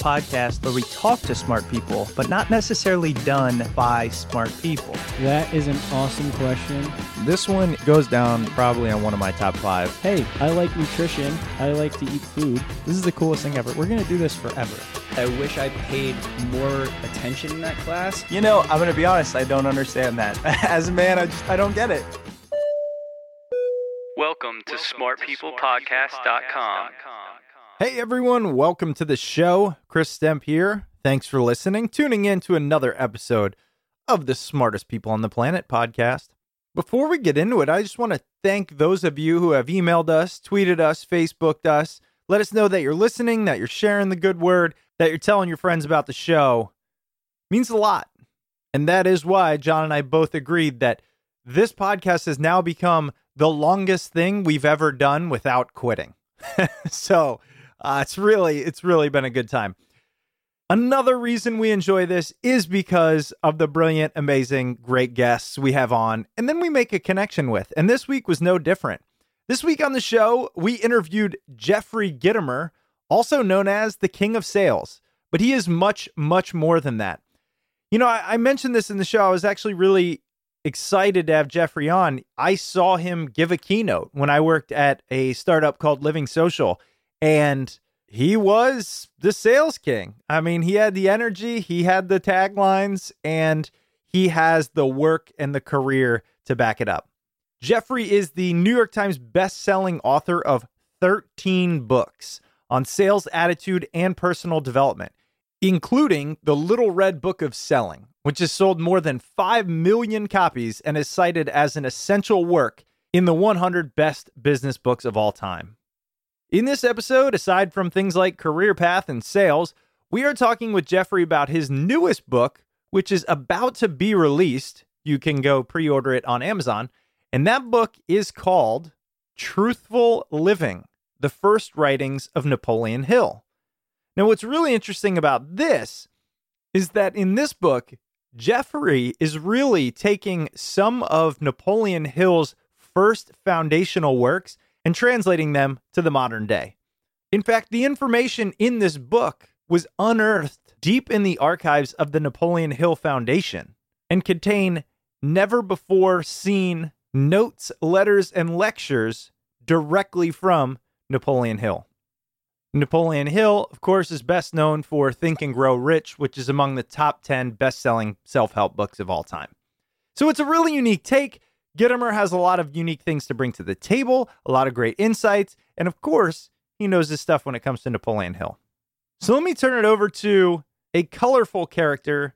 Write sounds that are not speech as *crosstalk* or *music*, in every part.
The podcast where we talk to smart people, but not necessarily done by smart people. That is an awesome question. This one goes down probably on one of my top five. Hey, I like nutrition. I like to eat food. This is the coolest thing ever. We're going to do this forever. I wish I paid more attention in that class. You know, I'm going to be honest, I don't understand that. *laughs* As a man, I just I don't get it. Welcome to smartpeoplepodcast.com. Hey everyone, welcome to the show. Chris Stemp here. Thanks for listening, tuning in to another episode of the Smartest People on the Planet podcast. Before we get into it, I just want to thank those of you who have emailed us, tweeted us, Facebooked us. Let us know that you're listening, that you're sharing the good word, that you're telling your friends about the show. It means a lot. And that is why John and I both agreed that this podcast has now become the longest thing we've ever done without quitting. *laughs* so, uh, it's really, it's really been a good time. Another reason we enjoy this is because of the brilliant, amazing, great guests we have on, and then we make a connection with. And this week was no different. This week on the show, we interviewed Jeffrey Gitomer, also known as the King of Sales, but he is much, much more than that. You know, I, I mentioned this in the show. I was actually really excited to have Jeffrey on. I saw him give a keynote when I worked at a startup called Living Social and he was the sales king. I mean, he had the energy, he had the taglines, and he has the work and the career to back it up. Jeffrey is the New York Times best-selling author of 13 books on sales attitude and personal development, including The Little Red Book of Selling, which has sold more than 5 million copies and is cited as an essential work in the 100 best business books of all time. In this episode, aside from things like career path and sales, we are talking with Jeffrey about his newest book, which is about to be released. You can go pre order it on Amazon. And that book is called Truthful Living The First Writings of Napoleon Hill. Now, what's really interesting about this is that in this book, Jeffrey is really taking some of Napoleon Hill's first foundational works and translating them to the modern day. In fact, the information in this book was unearthed deep in the archives of the Napoleon Hill Foundation and contain never before seen notes, letters, and lectures directly from Napoleon Hill. Napoleon Hill, of course, is best known for Think and Grow Rich, which is among the top 10 best selling self help books of all time. So it's a really unique take Gitomer has a lot of unique things to bring to the table, a lot of great insights, and of course, he knows his stuff when it comes to Napoleon Hill. So let me turn it over to a colorful character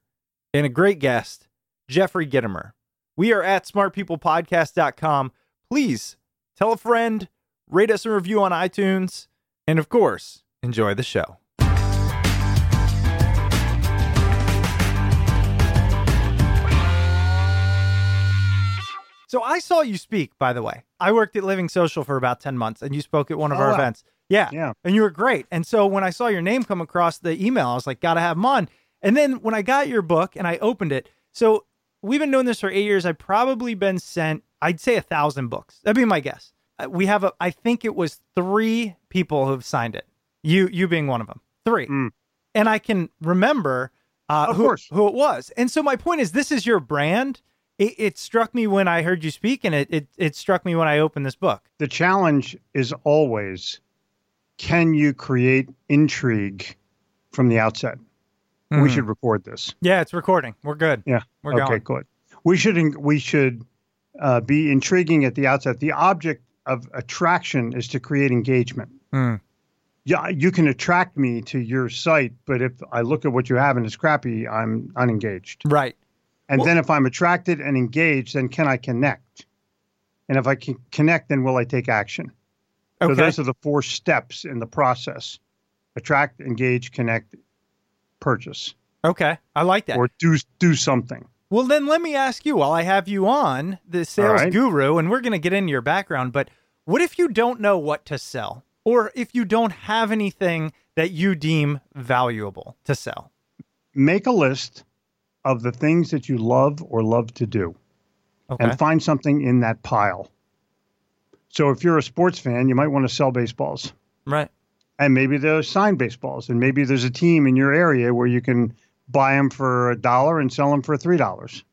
and a great guest, Jeffrey Gitomer. We are at smartpeoplepodcast.com. Please tell a friend, rate us a review on iTunes, and of course, enjoy the show. So I saw you speak, by the way. I worked at Living Social for about 10 months and you spoke at one of Oh, our wow. events. Yeah. Yeah. And you were great. And so when I saw your name come across the email, I was like, gotta have him on. And then when I got your book and I opened it, so we've been doing this for eight years. I've probably been sent, I'd say a thousand books. That'd be my guess. Uh, We have a, I think it was three people who've signed it. You, you being one of them. Three. Mm. And I can remember uh, who, who it was. And so my point is, this is your brand. It, it struck me when I heard you speak, and it, it it struck me when I opened this book. The challenge is always can you create intrigue from the outset? We Mhm. should record this. Yeah, it's recording. We're good. Yeah. We're going. okay, going. good. We should we should uh, be intriguing at the outset. The object of attraction is to create engagement. Mm. Yeah, you can attract me to your site, but if I look at what you have and it's crappy, I'm unengaged. Right. And Well- then if I'm attracted and engaged, then can I connect? And if I can connect, then will I take action? Okay. So those are the four steps in the process: attract, engage, connect, purchase, okay. I like that. or do do something. Well, then let me ask you while I have you on, the sales right. guru, and we're going to get into your background, but what if you don't know what to sell? Or if you don't have anything that you deem valuable to sell? Make a list of the things that you love or love to do, Okay. and find something in that pile. So if you're a sports fan, you might want to sell baseballs. right. and maybe there's signed baseballs and maybe there's a team in your area where you can buy them for a dollar and sell them for three dollars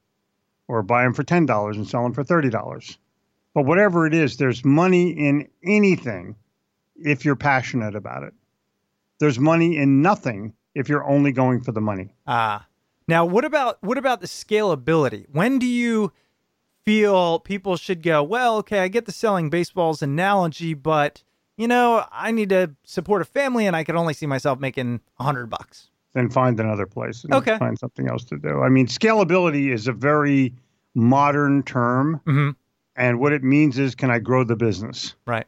or buy them for ten dollars and sell them for thirty dollars but whatever it is there's money in anything if you're passionate about it there's money in nothing if you're only going for the money Ah. Now, what about what about the scalability? When do you feel people should go, well, okay, I get the selling baseballs analogy, but you know, I need to support a family and I could only see myself making a hundred bucks. then find another place and Okay. find something else to do i mean scalability is a very modern term Mhm. and what it means is can i grow the business Right.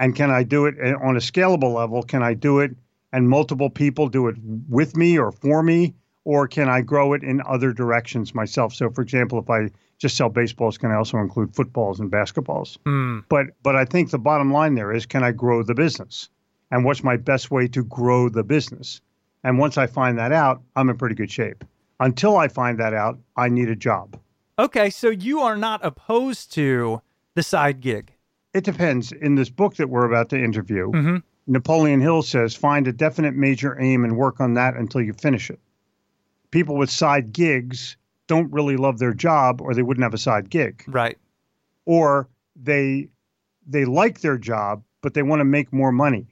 and can I do it on a scalable level? Can I do it and multiple people do it with me or for me? Or can I grow it in other directions myself? So, for example, if I just sell baseballs, can I also include footballs and basketballs? Mm. But, but I think the bottom line there is can I grow the business? And what's my best way to grow the business? And once I find that out, I'm in pretty good shape. Until I find that out, I need a job. Okay, so you are not opposed to the side gig. It depends. In this book that we're about to interview, Mhm. Napoleon Hill says find a definite major aim and work on that until you finish it. People with side gigs don't really love their job or they wouldn't have a side gig. Right. Or they they like their job but they want to make more money.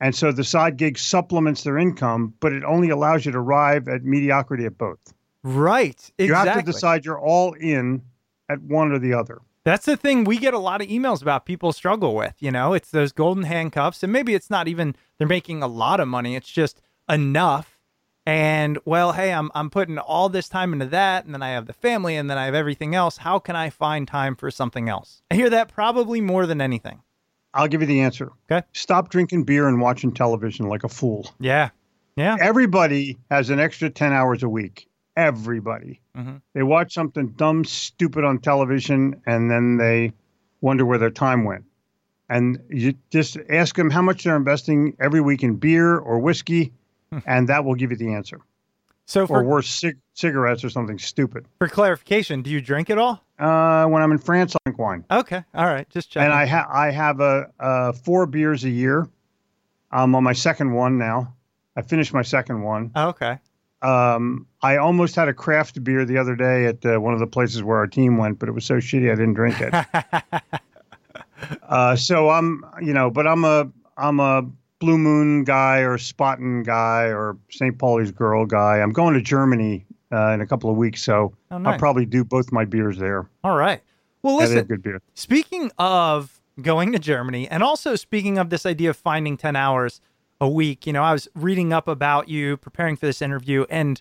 And so the side gig supplements their income, but it only allows you to arrive at mediocrity at both. Right. Exactly. You have to decide you're all in at one or the other. That's the thing we get a lot of emails about people struggle with, you know, it's those golden handcuffs and maybe it's not even they're making a lot of money, it's just enough. And well, hey, I'm I'm putting all this time into that and then I have the family and then I have everything else. How can I find time for something else? I hear that probably more than anything. I'll give you the answer. Okay. Stop drinking beer and watching television like a fool. Yeah. Yeah. Everybody has an extra 10 hours a week. Everybody. Mhm. They watch something dumb, stupid on television, and then they wonder where their time went. And you just ask them how much they're investing every week in beer or whiskey, *laughs* and that will give you the answer. So Or worse, cig- cigarettes or something stupid. for clarification, do you drink at all? Uh, when I'm in France, I drink wine. Okay. All right. Just. And I, have I have a, uh, four beers a year. I'm on my second one now. I finished my second one. okay. Um, I almost had a craft beer the other day at uh, one of the places where our team went, but it was so shitty I didn't drink it. *laughs* uh, so I'm, you know, but I'm a I'm a Blue Moon guy or Spaten guy or St. Pauli's Girl guy. I'm going to Germany uh, in a couple of weeks, so Oh, nice. I'll probably do both my beers there. All right. Well, listen. good beer. Speaking of going to Germany, and also speaking of this idea of finding 10 hours a week, you know, I was reading up about you, preparing for this interview, and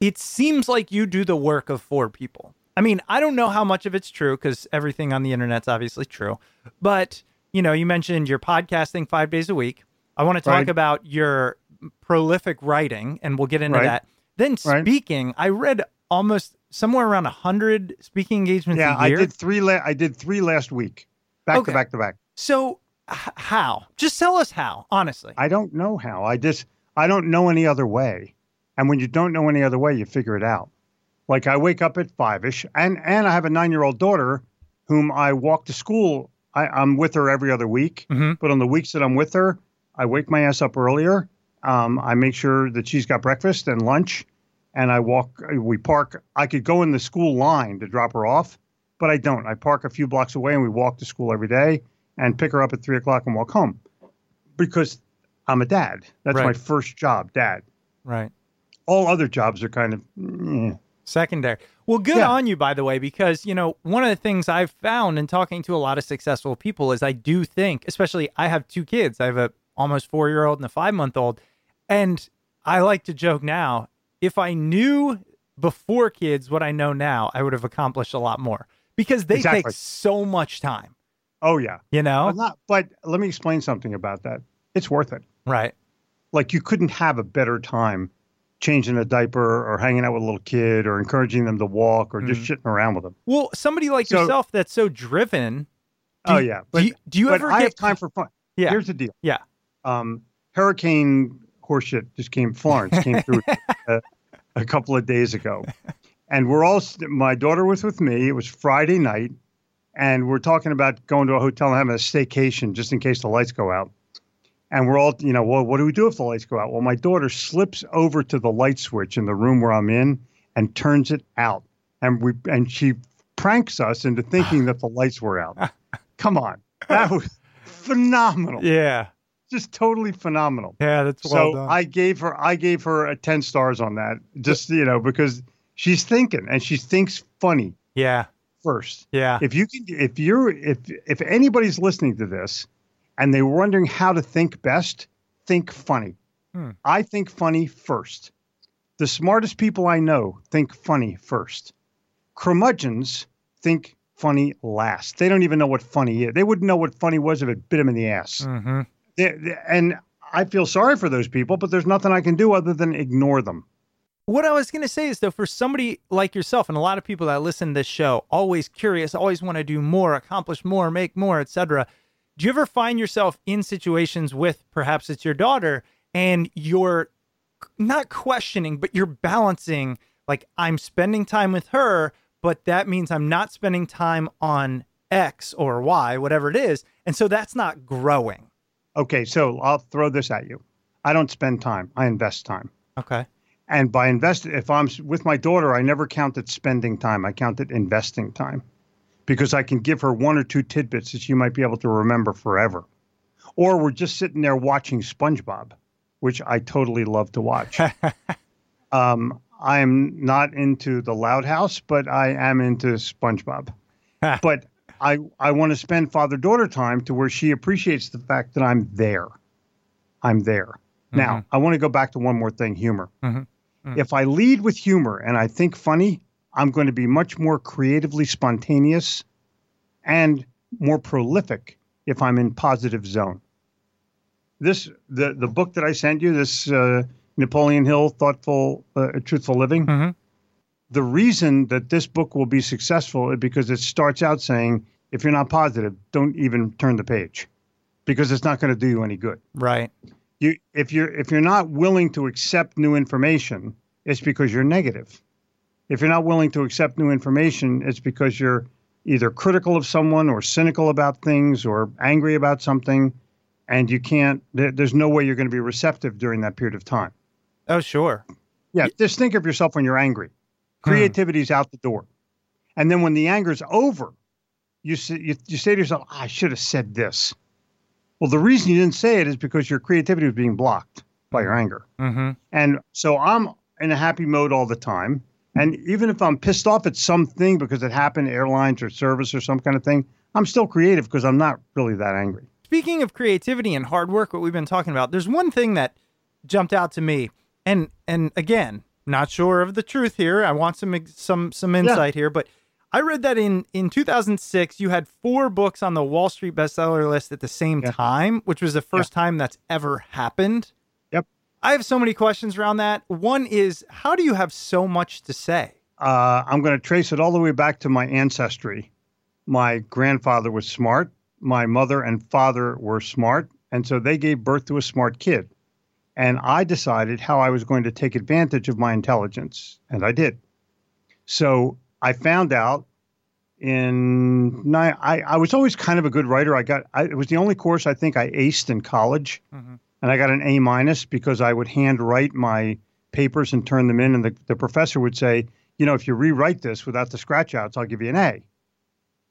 it seems like you do the work of four people. I mean, I don't know how much of it's true because everything on the internet's obviously true. But, you know, you mentioned you're podcasting five days a week. I want to talk Right. about your prolific writing, and we'll get into Right. that. Then Right. speaking, I read almost somewhere around 100 speaking engagements Yeah, a I did three. La- I did three last week, back Okay. to back to back. So, h- how? Just tell us how, honestly. I don't know how. I just I don't know any other way. And when you don't know any other way, you figure it out. Like I wake up at five ish, and and I have a nine year old daughter, whom I walk to school. I, I'm with her every other week, Mhm. but on the weeks that I'm with her, I wake my ass up earlier. Um, I make sure that she's got breakfast and lunch, and I walk. We park. I could go in the school line to drop her off, but I don't. I park a few blocks away, and we walk to school every day, and pick her up at three o'clock and walk home, because I'm a dad. That's my first job, dad. Right. All other jobs are kind of. eh. Secondary. Well, good Yeah. on you, by the way, because, you know, one of the things I've found in talking to a lot of successful people is I do think, especially I have two kids. I have a almost four year old and a five month old. And I like to joke now if I knew before kids what I know now, I would have accomplished a lot more because they Exactly. take so much time, Oh yeah. you know? But, not, but let me explain something about that. It's worth it. Right. Like you couldn't have a better time changing a diaper or hanging out with a little kid or encouraging them to walk or just mm-hmm. shitting around with them. Well, somebody like So- yourself that's so driven. oh yeah. do you, do you but ever I get have time for fun. Yeah. Here's the deal. Yeah. Um, Hurricane horseshit just came. Florence came through *laughs* a, a couple of days ago, and we're all. My daughter was with me. It was Friday night, and we're talking about going to a hotel and having a staycation just in case the lights go out. And we're all, you know, well, what do we do if the lights go out? Well, my daughter slips over to the light switch in the room where I'm in and turns it out, and we and she pranks us into thinking that the lights were out. *laughs* Come on, that was phenomenal Yeah. Just totally phenomenal. Yeah, that's well so done. I gave her I gave her a 10 stars on that. Just you know, because she's thinking and she thinks funny yeah. first. Yeah. If you can if you're if if anybody's listening to this and they're wondering how to think best, think funny. Hmm. I think funny first. The smartest people I know think funny first. Curmudgeons think funny last. They don't even know what funny is. They wouldn't know what funny was if it bit them in the ass. mm-hmm. And I feel sorry for those people, but there's nothing I can do other than ignore them. What I was going to say is, though, for somebody like yourself and a lot of people that listen to this show, always curious, always want to do more, accomplish more, make more, etc. Do you ever find yourself in situations with perhaps it's your daughter and you're not questioning, but you're balancing, like, I'm spending time with her, but that means I'm not spending time on X or Y, whatever it is. And so that's not growing. Okay, so I'll throw this at you. I don't spend time. I invest time. Okay. And by invest, if I'm with my daughter, I never counted spending time. I counted investing time because I can give her one or two tidbits that she might be able to remember forever. Or we're just sitting there watching SpongeBob, which I totally love to watch. *laughs* um, I am not into the Loud House, but I am into SpongeBob. *laughs* but I, I want to spend father daughter time to where she appreciates the fact that I'm there. I'm there. Now, I want to go back to one more thing humor. Mhm. If I lead with humor and I think funny, I'm going to be much more creatively spontaneous and more prolific if I'm in positive zone. This the the book that I sent you, this uh, Napoleon Hill Thoughtful uh, Truthful Living. The reason that this book will be successful is because it starts out saying, if you're not positive, don't even turn the page, because it's not going to do you any good Right. you if you're if you're not willing to accept new information it's because you're negative if you're not willing to accept new information it's because you're either critical of someone or cynical about things or angry about something and you can't there, there's no way you're going to be receptive during that period of time Oh, sure. yeah just think of yourself when you're angry creativity's out the door and then when the anger's over you say, you, you say to yourself "Ah, i should have said this well the reason you didn't say it is because your creativity was being blocked by your anger Mm-hmm. and so I'm in a happy mode all the time. And even if I'm pissed off at something because it happened, airlines or service or some kind of thing, I'm still creative because I'm not really that angry. Speaking of creativity and hard work, what we've been talking about, there's one thing that jumped out to me, and and again, not sure of the truth here. I want some some some insight here, but I read that in in 2006 you had four books on the Wall Street bestseller list at the same Yeah. time, which was the first time that's ever happened. Yep. I have so many questions around that. One is how do you have so much to say? Uh, I'm going to trace it all the way back to my ancestry. My grandfather was smart. My mother and father were smart. And so they gave birth to a smart kid. And I decided how I was going to take advantage of my intelligence. And I did. So I found out in I, I was always kind of a good writer. I got, I, it was the only course I think I aced in college. Mm-hmm. And I got an A minus because I would handwrite my papers and turn them in. And the, the professor would say, you know, if you rewrite this without the scratch outs, I'll give you an A.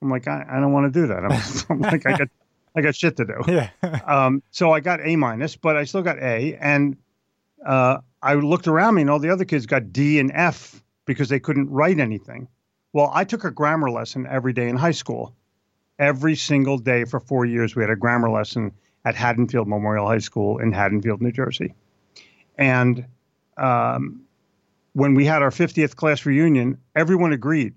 I'm like, I, I don't want to do that. I'm, *laughs* I'm like, I got, I got shit to do. *laughs* Yeah. Um, so I got A minus, but I still got A. And uh, I looked around me, and all the other kids got D and F because they couldn't write anything. Well, I took a grammar lesson every day in high school. Every single day for four years, we had a grammar lesson at Haddonfield Memorial High School in Haddonfield, New Jersey. And um, when we had our 50th class reunion, everyone agreed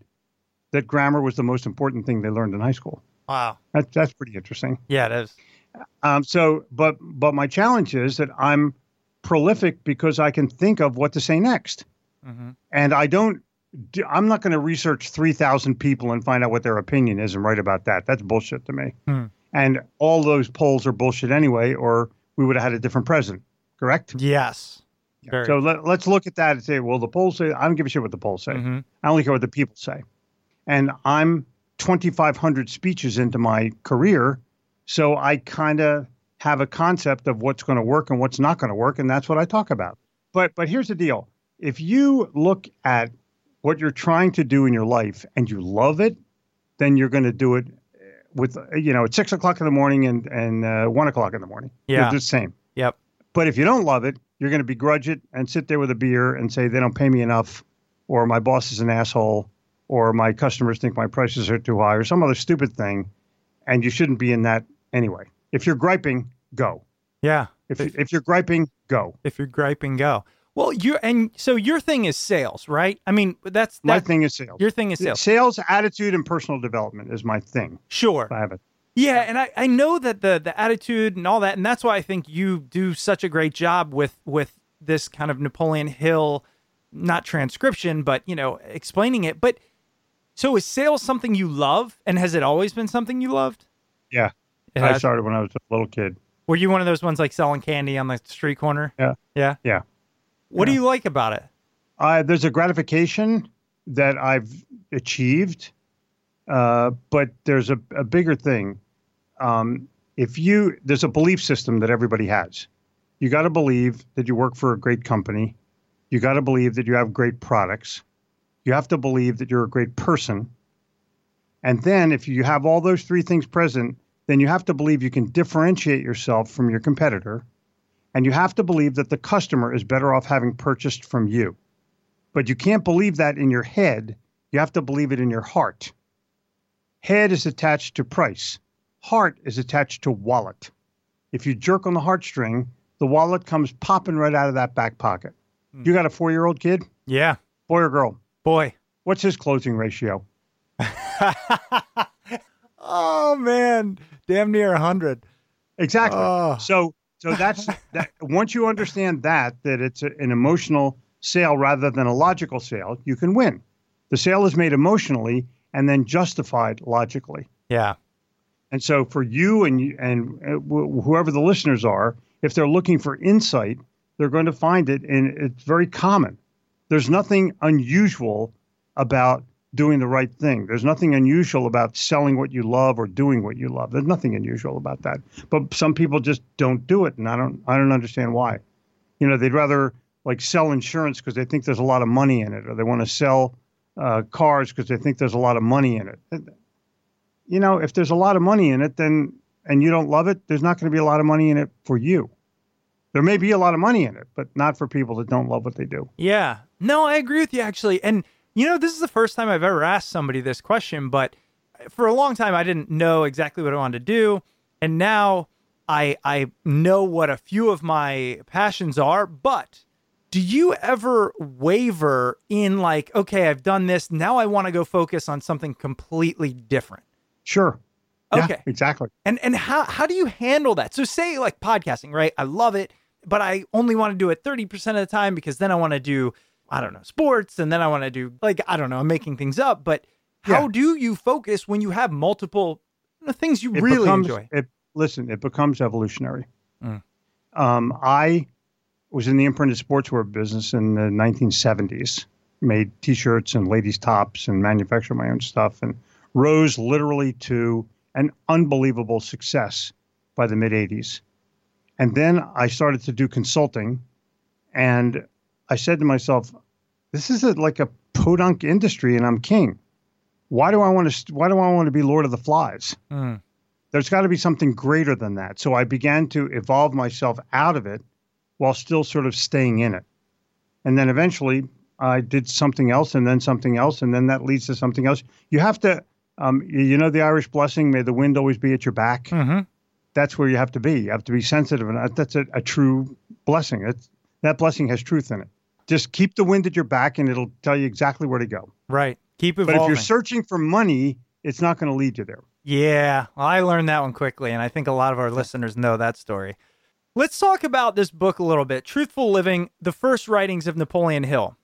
that grammar was the most important thing they learned in high school. Wow. That, that's pretty interesting. Yeah, it is. Um, so, but but my challenge is that I'm prolific because I can think of what to say next, Mhm. and I don't. do- I'm not going to research three thousand people and find out what their opinion is and write about that. That's bullshit to me. Hmm. And all those polls are bullshit anyway, or we would have had a different president. Correct. Yes. Very. So let, let's look at that and say, well, the polls say I don't give a shit what the polls say. Mhm. I only care what the people say. And I'm 2,500 speeches into my career. So I kind of have a concept of what's going to work and what's not going to work. And that's what I talk about. But, but here's the deal if you look at what you're trying to do in your life and you love it, then you're going to do it with, you know, at six o'clock in the morning and, and uh, one o'clock in the morning. Yeah. The same. Yep. But if you don't love it, you're going to begrudge it and sit there with a beer and say they don't pay me enough, or my boss is an asshole, or my customers think my prices are too high, or some other stupid thing. And you shouldn't be in that anyway. If you're griping, go. Yeah. If, if you're griping, go. If you're griping, go. Well, you and so your thing is sales, right? I mean, that's My thing is sales. Your thing is sales. Sales, attitude, and personal development is my thing. Sure. I have it. Yeah, and I, I know that the the attitude and all that, and that's why I think you do such a great job with with this kind of Napoleon Hill, not transcription, but you know, explaining it. But so is sales something you love, and has it always been something you loved? Yeah. It I has? started when I was a little kid. Were you one of those ones like selling candy on the street corner? Yeah. Yeah. Yeah. What do you like about it? Uh, there's a gratification that I've achieved, uh, but there's a, a bigger thing. Um, if you there's a belief system that everybody has. You got to believe that you work for a great company. You got to believe that you have great products. You have to believe that you're a great person. And then, if you have all those three things present, then you have to believe you can differentiate yourself from your competitor. And you have to believe that the customer is better off having purchased from you. But you can't believe that in your head. You have to believe it in your heart. Head is attached to price, heart is attached to wallet. If you jerk on the heartstring, the wallet comes popping right out of that back pocket. Hmm. You got a four year old kid, Yeah, boy or girl? Boy. What's his closing ratio? *laughs* Oh man, damn near a hundred. Exactly. Oh. So so that's that once you understand that that it's a, an emotional sale rather than a logical sale, you can win. The sale is made emotionally and then justified logically. Yeah. And so for you and and uh, wh- whoever the listeners are, if they're looking for insight, they're going to find it and it's very common. There's nothing unusual about doing the right thing. There's nothing unusual about selling what you love or doing what you love. There's nothing unusual about that. But some people just don't do it and I don't I don't understand why. You know, they'd rather like sell insurance because they think there's a lot of money in it or they want to sell uh, cars because they think there's a lot of money in it you know, if there's a lot of money in it, then and you don't love it, there's not going to be a lot of money in it for you. There may be a lot of money in it, but not for people that don't love what they do. Yeah. No, I agree with you actually. And you know, this is the first time I've ever asked somebody this question, but for a long time I didn't know exactly what I wanted to do, and now I I know what a few of my passions are, but do you ever waver in like, okay, I've done this. Now I want to go focus on something completely different? Sure. Yeah, Okay. exactly. And and how how do you handle that? So say like podcasting, right? I love it, but I only want to do it 30% of the time because then I want to do I don't know, sports and then I want to do like I don't know, I'm making things up, but how Yeah. do you focus when you have multiple you know, things you It really becomes, enjoy? It, listen, it becomes evolutionary. Mm. Um, I was in the imprinted sportswear business in the 1970s, made T-shirts and ladies' tops and manufactured my own stuff, and rose literally to an unbelievable success by the mid 80s. And then I started to do consulting, and I said to myself, "This is a, like a podunk industry, and I'm king. Why do I want to? Why do I want to be Lord of the Flies?" Mm. there's got to be something greater than that. So I began to evolve myself out of it while still sort of staying in it. And then eventually I did something else and then something else. And then that leads to something else. You have to, um, you know, the Irish blessing, may the wind always be at your back. Mhm. That's where you have to be. You have to be sensitive. And that's a, a true blessing. It's, that blessing has truth in it. Just keep the wind at your back and it'll tell you exactly where to go. Right. Keep evolving. But if you're searching for money, it's not going to lead you there. Yeah, well, I learned that one quickly, and I think a lot of our listeners know that story. Let's talk about this book a little bit. Truthful Living, the first writings of Napoleon Hill.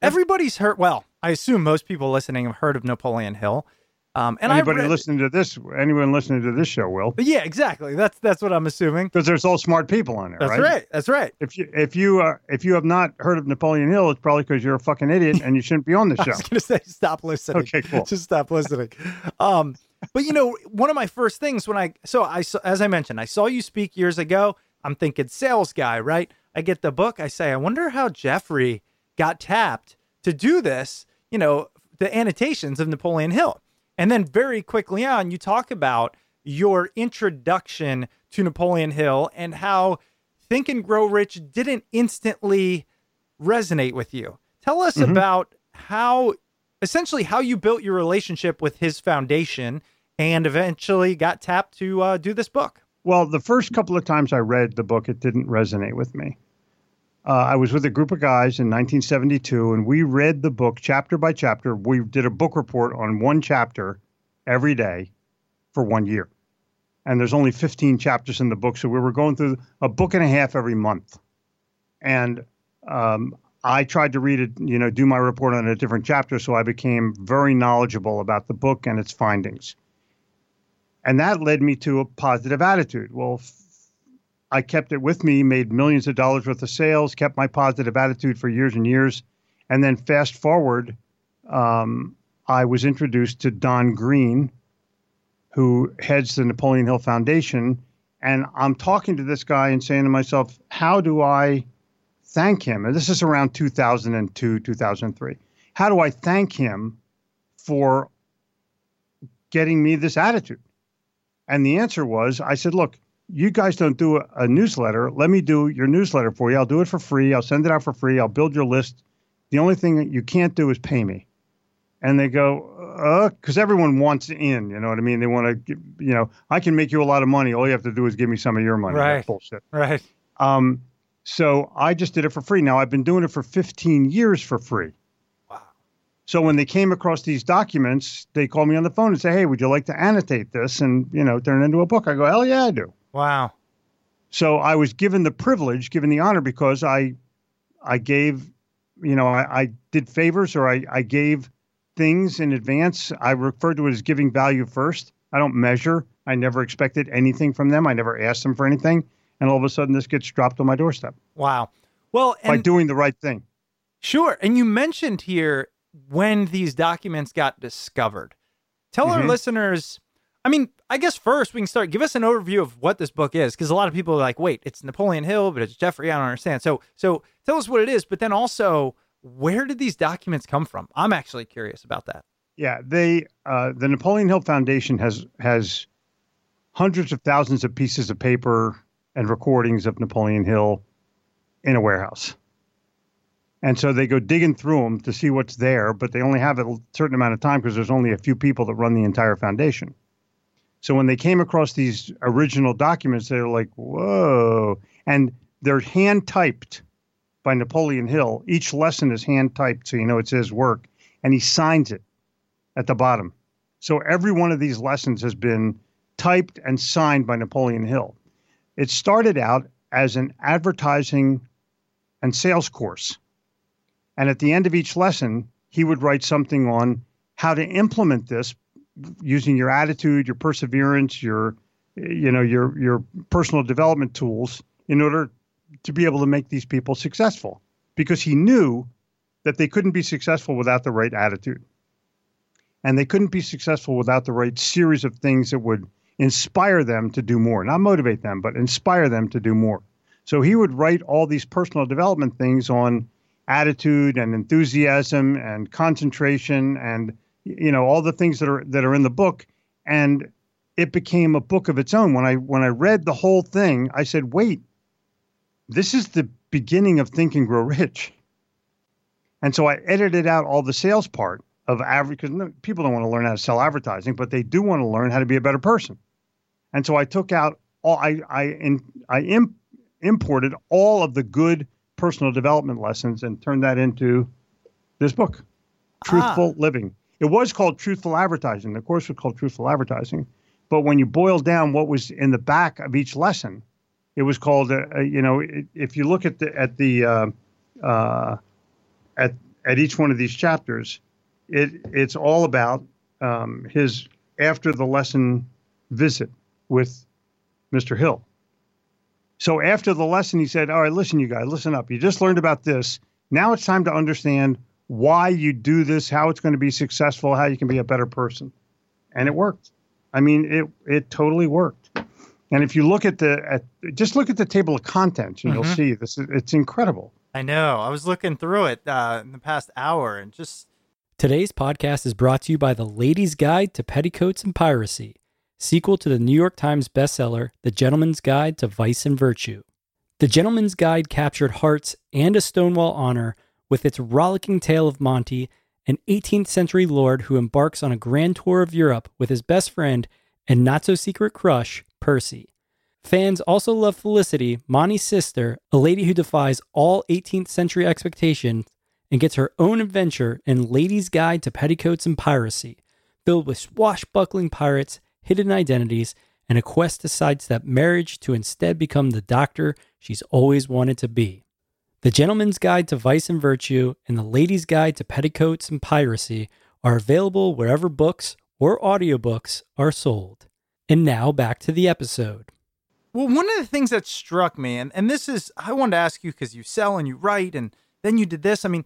Everybody's heard, well, I assume most people listening have heard of Napoleon Hill. Um, and Anybody I read, listening to this, anyone listening to this show will. Yeah, exactly. That's that's what I'm assuming. because there's all smart people on there, That's right? right. That's right. If you if you uh, if you have not heard of Napoleon Hill, it's probably because you're a fucking idiot and you shouldn't be on the *laughs* show. I was going to say stop listening. Okay, cool. Just stop listening. Um, but you know, one of my first things when I so I as I mentioned, I saw you speak years ago. I'm thinking sales guy, right? I get the book. I say, I wonder how Jeffrey got tapped to do this. You know, the annotations of Napoleon Hill, and then very quickly on, you talk about your introduction to Napoleon Hill and how Think and Grow Rich didn't instantly resonate with you. Tell us Mhm. about how essentially how you built your relationship with his foundation and eventually got tapped to uh, do this book. Well, the first couple of times I read the book, it didn't resonate with me. Uh, I was with a group of guys in 1972, and we read the book chapter by chapter. We did a book report on one chapter every day for one year. And there's only 15 chapters in the book, so we were going through a book and a half every month. And um, I tried to read it, you know, do my report on a different chapter, so I became very knowledgeable about the book and its findings. And that led me to a positive attitude. Well, I kept it with me, made millions of dollars worth of sales, kept my positive attitude for years and years. And then fast forward, um, I was introduced to Don Green, who heads the Napoleon Hill Foundation. And I'm talking to this guy and saying to myself, how do I thank him? And this is around 2002, 2003. How do I thank him for getting me this attitude? And the answer was, I said, look, you guys don't do a, a newsletter. Let me do your newsletter for you. I'll do it for free. I'll send it out for free. I'll build your list. The only thing that you can't do is pay me. And they go, uh, because everyone wants in, you know what I mean? They want to, you know, I can make you a lot of money. All you have to do is give me some of your money. Right. That's bullshit. Right. Um, so I just did it for free. Now I've been doing it for 15 years for free. Wow. So when they came across these documents, they called me on the phone and say, "Hey, would you like to annotate this and you know turn it into a book?" I go, "Hell yeah, I do." Wow. So I was given the privilege, given the honor, because I, I gave, you know, I, I did favors or I, I gave things in advance. I refer to it as giving value first. I don't measure. I never expected anything from them. I never asked them for anything. And all of a sudden, this gets dropped on my doorstep Wow. Well, by doing the right thing. sure. And you mentioned here when these documents got discovered. Tell our Mhm. listeners, I mean, I guess first we can start. Give us an overview of what this book is, because a lot of people are like, "Wait, it's Napoleon Hill, but it's Jeffrey." I don't understand. So, so tell us what it is, but then also, where did these documents come from? I'm actually curious about that. Yeah, they uh, the Napoleon Hill Foundation has has hundreds of thousands of pieces of paper and recordings of Napoleon Hill in a warehouse. And so they go digging through them to see what's there, but they only have a certain amount of time because there's only a few people that run the entire foundation. So when they came across these original documents, they were like, "Whoa!" And they're hand typed. by Napoleon Hill. Each lesson is hand typed, so you know it's his work, and he signs it at the bottom. So every one of these lessons has been typed and signed by Napoleon Hill. It started out as an advertising and sales course. And at the end of each lesson, he would write something on how to implement this using your attitude, your perseverance, your you know, your your personal development tools in order to be able to make these people successful. Because he knew that they couldn't be successful without the right attitude. And they couldn't be successful without the right series of things that would inspire them to do more, not motivate them, but inspire them to do more. So he would write all these personal development things on attitude and enthusiasm and concentration and you know all the things that are that are in the book and it became a book of its own. When i when i read the whole thing i said wait this is the beginning of think and grow rich. And so i edited out all the sales part of average because no, people don't want to learn how to sell advertising but they do want to learn how to be a better person. And so i took out all i i in, i imp, imported all of the good personal development lessons and turned that into this book, ah. Truthful Living. It was called Truthful Advertising. The course was called Truthful Advertising. But when you boil down what was in the back of each lesson, it was called, uh, uh, you know, if you look at the at the uh, uh, at at each one of these chapters, it it's all about um, his after the lesson visit with Mr. Hill. So after the lesson, he said, All right, listen, you guys, listen up. You just learned about this. Now it's time to understand why you do this, how it's going to be successful, how you can be a better person. And it worked. I mean, it it totally worked. And if you look at the at just look at the table of contents, and Mhm. you'll see this. is- It's incredible. I know. I was looking through it uh, in the past hour and just Today's podcast is brought to you by The Lady's Guide to Petticoats and Piracy, sequel to the New York Times bestseller, The Gentleman's Guide to Vice and Virtue. The Gentleman's Guide captured hearts and a Stonewall honor with its rollicking tale of Monty, an 18th century lord who embarks on a grand tour of Europe with his best friend and not so secret crush, Percy. Fans also love Felicity, Monty's sister, a lady who defies all 18th century expectations and gets her own adventure in Lady's Guide to Petticoats and Piracy, filled with swashbuckling pirates, hidden identities, and a quest to sidestep marriage to instead become the doctor she's always wanted to be. The Gentleman's Guide to Vice and Virtue and The Lady's Guide to Petticoats and Piracy are available wherever books or audiobooks are sold. And now back to the episode. Well, one of the things that struck me, and, and this is, I wanted to ask you because you sell and you write, and then you did this. I mean,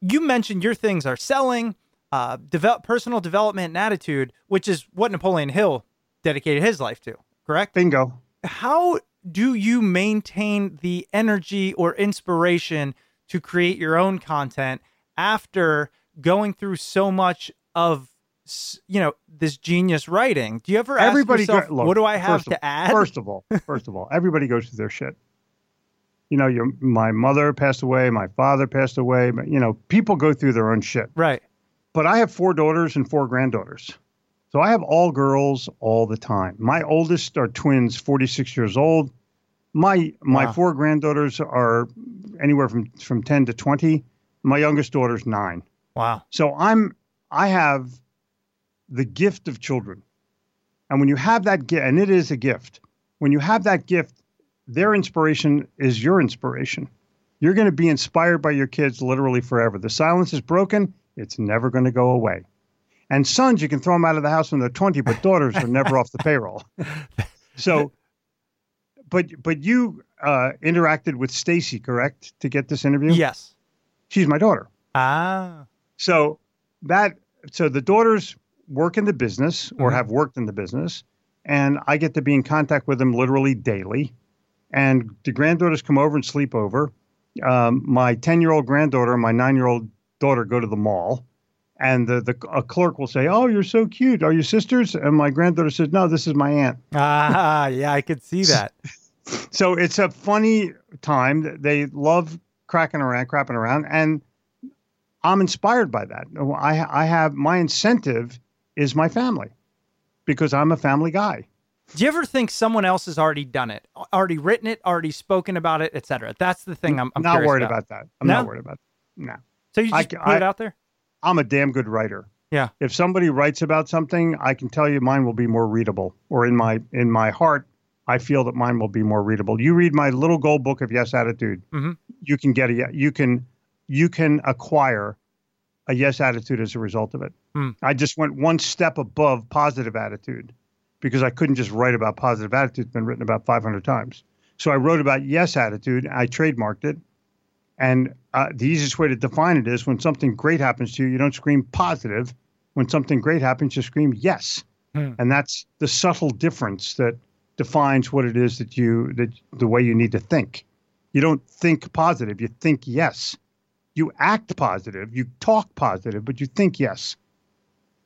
you mentioned your things are selling, uh, develop, personal development, and attitude, which is what Napoleon Hill dedicated his life to, correct? Bingo. How do you maintain the energy or inspiration to create your own content after going through so much of you know this genius writing do you ever ask Everybody go- yourself, look, what do i have to of- add First of all, first of all, everybody goes through their shit. You know, your my mother passed away, my father passed away. but, You know, people go through their own shit. right But I have four daughters and four granddaughters. So I have all girls all the time. My oldest are twins, 46 years old. My my Wow. four granddaughters are anywhere from from 10 to 20. My youngest daughter's 9. wow So I'm I have the gift of children. And when you have that gift, and it is a gift, when you have that gift, their inspiration is your inspiration. You're going to be inspired by your kids literally forever. The silence is broken, it's never going to go away. And sons, you can throw them out of the house when they're 20, but daughters are never off the payroll. *laughs* So, but but you uh, interacted with Stacy, correct, to get this interview? yes She's my daughter. ah So that so the daughters work in the business or Mhm. have worked in the business, and I get to be in contact with them literally daily. And the granddaughters come over and sleep over. Um, my ten-year-old granddaughter and my nine-year-old daughter go to the mall, and the, the a clerk will say, "Oh, you're so cute. Are you sisters?" And my granddaughter says, "No, this is my aunt." ah yeah i could see that *laughs* so it's a funny time. They love cracking around, crapping around, and I'm inspired by that. I I have my incentive is my family because I'm a family guy. Do you ever think someone else has already done it, already written it, already spoken about it, etc.? That's the thing I'm, I'm not worried about. about that. I'm No? not worried about that. No. So you just c- put it out there? I'm a damn good writer. Yeah. If somebody writes about something, I can tell you mine will be more readable. Or in my in my heart, I feel that mine will be more readable. You read my little gold book of yes attitude. Mhm. You can get a you can you can acquire a yes attitude as a result of it. Hmm. I just went one step above positive attitude because I couldn't just write about positive attitude. It's been written about 500 times. So I wrote about yes attitude. I trademarked it. And uh, the easiest way to define it is when something great happens to you, you don't scream positive. When something great happens, you scream yes. Hmm. And that's the subtle difference that defines what it is that you that the way you need to think. You don't think positive, you think yes. You act positive, you talk positive, but you think yes.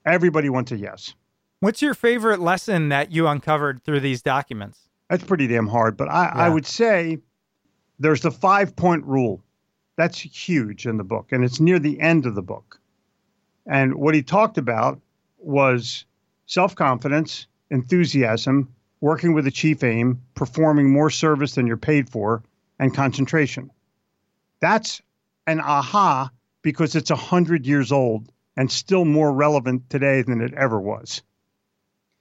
Everybody wants a yes. What's your favorite lesson that you uncovered through these documents? That's pretty damn hard. But I, I would say there's the five point rule. That's huge in the book, and it's near the end of the book. And what he talked about was self confidence, enthusiasm, working with a chief aim, performing more service than you're paid for, and concentration. That's an aha because it's a hundred years old and still more relevant today than it ever was.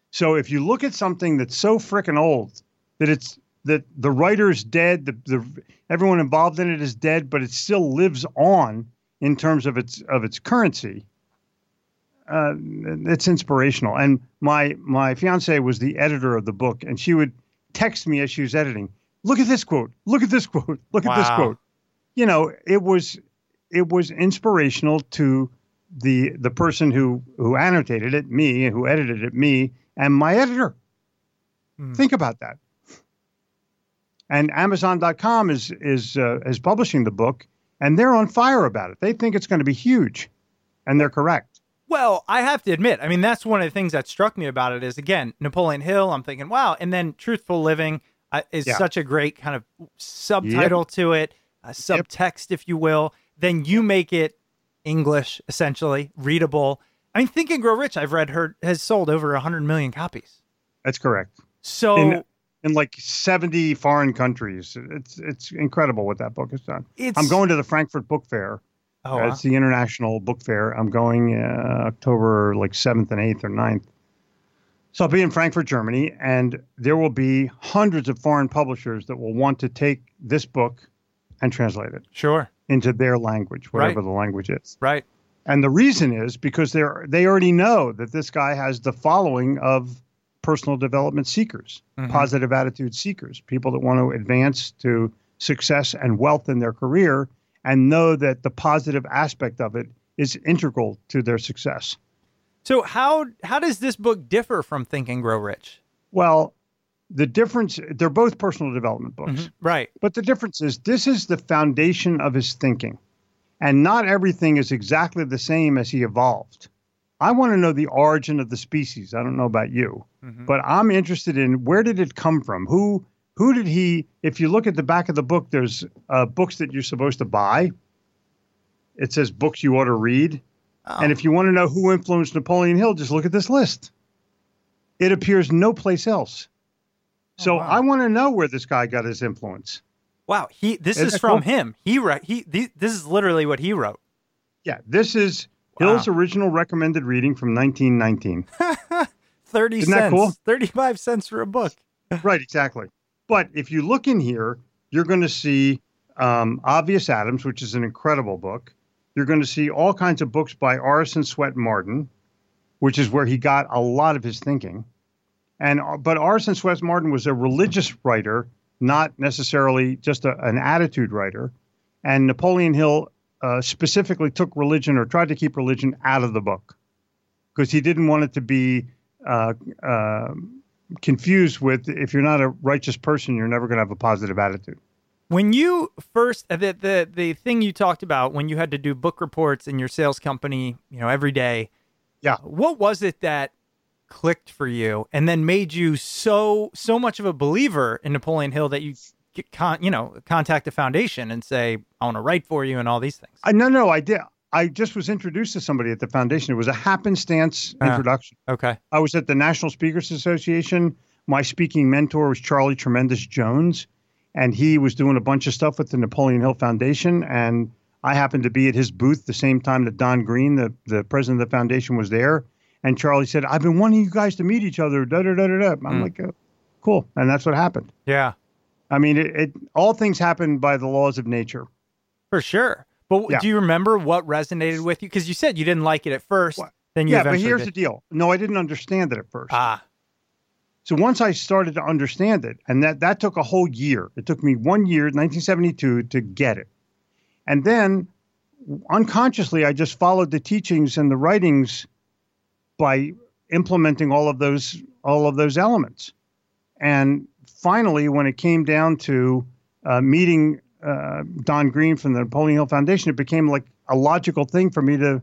So if you look at something that's so frickin' old that it's that the writer's dead, the, the everyone involved in it is dead, but it still lives on in terms of its of its currency. Uh, it's inspirational. And my my fiance was the editor of the book, and she would text me as she was editing. Look at this quote. Look at this quote. Look at this quote. You know, it was it was inspirational to the the person who who annotated it, me, who edited it, me, and my editor. Hmm. Think about that. And Amazon.com is is uh, is publishing the book, and they're on fire about it. They think it's going to be huge, and they're correct. Well, I have to admit, I mean, that's one of the things that struck me about it is again, Napoleon Hill, I'm thinking, wow. And then Truthful Living uh, is Yeah. such a great kind of subtitle to it, a subtext, if you will. Then you make it English, essentially, readable. I mean, Think and Grow Rich, I've read her has sold over 100 million copies. That's correct. So, In- In like seventy foreign countries, it's it's incredible what that book has done. it's. I'm going to the Frankfurt Book Fair. Oh, Uh. It's the international book fair. I'm going uh, October like 7th and 8th or 9th. So I'll be in Frankfurt, Germany, and there will be hundreds of foreign publishers that will want to take this book and translate it sure. into their language, whatever Right. the language is. Right. And the reason is because they're they already know that this guy has the following of personal development seekers, Mhm. positive attitude seekers, people that want to advance to success and wealth in their career and know that the positive aspect of it is integral to their success. So how how does this book differ from Think and Grow Rich? Well, the difference they're both personal development books. Mhm. Right. But the difference is this is the foundation of his thinking. And not everything is exactly the same as he evolved. I want to know the origin of the species. I don't know about you, Mhm. but I'm interested in where did it come from? Who who did he if you look at the back of the book there's uh, books that you're supposed to buy. It says books you ought to read. Oh. And if you want to know who influenced Napoleon Hill, just look at this list. It appears no place else. So Oh, wow. I want to know where this guy got his influence. Wow, he this Isn't is from cool? him. He wrote he the, this is literally what he wrote. Yeah, this is Wow. Hill's original recommended reading from 1919. *laughs* 30 Isn't that cents. cool? 35 cents for a book. *laughs* right, exactly. But if you look in here, you're going to see um, Obvious Adams, which is an incredible book. You're going to see all kinds of books by Orison Swett Marden, which is where he got a lot of his thinking. And uh, but Orison Swett Marden was a religious writer, not necessarily just a, an attitude writer. And Napoleon Hill uh, specifically took religion or tried to keep religion out of the book because he didn't want it to be uh, uh, confused with if you're not a righteous person, you're never going to have a positive attitude. When you first uh, the, the the thing you talked about when you had to do book reports in your sales company, you know, every day. Yeah. What was it that clicked for you and then made you so so much of a believer in Napoleon Hill that you con, you know, contact the foundation and say, "I want to write for you" and all these things. I, no, no, I did. I just was introduced to somebody at the foundation. It was a happenstance Ah. introduction. Okay. I was at the National Speakers Association my speaking mentor was Charlie Tremendous Jones, and he was doing a bunch of stuff with the Napoleon Hill Foundation. And I happened to be at his booth the same time that Don Green, the, the president of the foundation, was there. And Charlie said, I've been wanting you guys to meet each other. Da, da, da, da, da. I'm like, oh, cool. And that's what happened. Yeah, I mean, it, it all things happen by the laws of nature. for sure. But Yeah. do you remember what resonated with you? Because you said you didn't like it at first. What? Then you yeah, but here's did. the deal. No, I didn't understand it at first. ah, So once I started to understand it, and that that took a whole year. It took me one year, 1972, to get it, and then unconsciously, I just followed the teachings and the writings by implementing all of those all of those elements. And finally, when it came down to uh, meeting uh, Don Green from the Napoleon Hill Foundation, it became like a logical thing for me to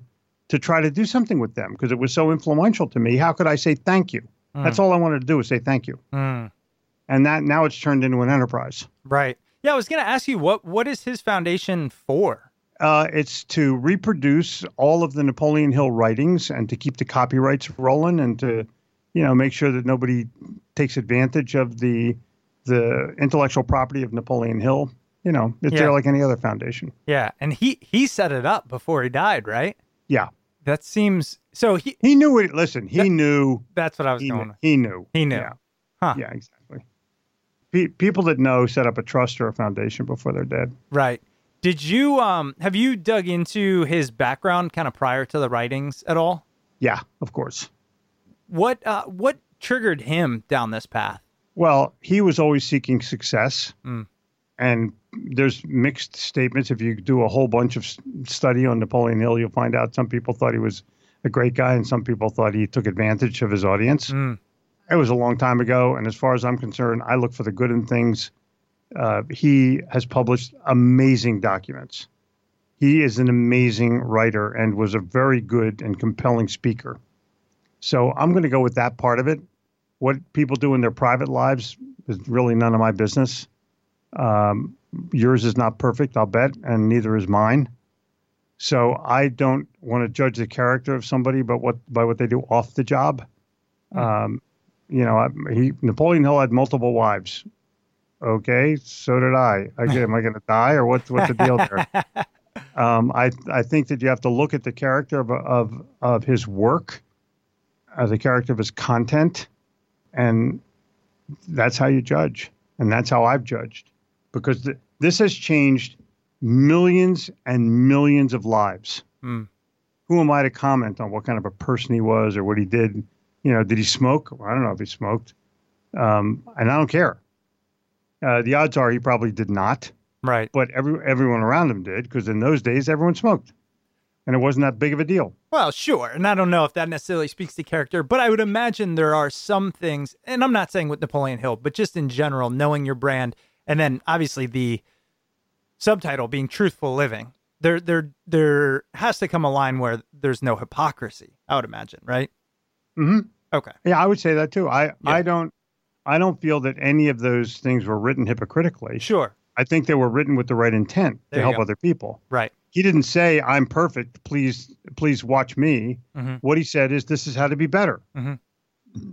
to try to do something with them because it was so influential to me. How could I say thank you? That's all I wanted to do was say thank you. mm, And that now it's turned into an enterprise. right. Yeah, I was going to ask you what what is his foundation for? Uh, it's to reproduce all of the Napoleon Hill writings and to keep the copyrights rolling and to, you know, make sure that nobody takes advantage of the the intellectual property of Napoleon Hill. You know, it's Yeah. there like any other foundation. Yeah, and he he set it up before he died, right? Yeah, That seems so. He he knew it. Listen, he That- knew. that's what I was He going. knew. He knew. He knew. Yeah, Huh. yeah exactly. Pe- people that know set up a trust or a foundation before they're dead. Right. Did you um have you dug into his background kind of prior to the writings at all? Yeah, of course. What uh what triggered him down this path? Well, he was always seeking success. Mm. And there's mixed statements. If you do a whole bunch of study on Napoleon Hill, you'll find out some people thought he was a great guy and some people thought he took advantage of his audience. Mm. It was a long time ago. And as far as I'm concerned, I look for the good in things. Uh, he has published amazing documents. He is an amazing writer and was a very good and compelling speaker. So I'm going to go with that part of it. What people do in their private lives is really none of my business. Um, yours is not perfect, I'll bet, and neither is mine. So I don't want to judge the character of somebody, but what by what they do off the job. Um, you know, I- he Napoleon Hill had multiple wives. Okay, so did I. I am I going to die or what's what's the deal there? *laughs* Um, I I think that you have to look at the character of of of his work, uh, the character of his content, and that's how you judge, and that's how I've judged, because th- this has changed millions and millions of lives. Mm. Who am I to comment on what kind of a person he was or what he did? You know, did he smoke? I don't know if he smoked, um, and I don't care. Uh, the odds are he probably did not Right. but every everyone around him did because in those days everyone smoked, and it wasn't that big of a deal. Well, sure. And I don't know if that necessarily speaks to character, but I would imagine there are some things, and I'm not saying with Napoleon Hill, but just in general, knowing your brand, and then obviously the subtitle being truthful living. There there there has to come a line where there's no hypocrisy, I would imagine, right? hmm Okay. Yeah, I would say that too. I I don't I don't feel that any of those things were written hypocritically. Sure. I think they were written with the right intent There to help go. other people. Right. He didn't say I'm perfect. Please please watch me. Mhm. What he said is this is how to be better. Mhm.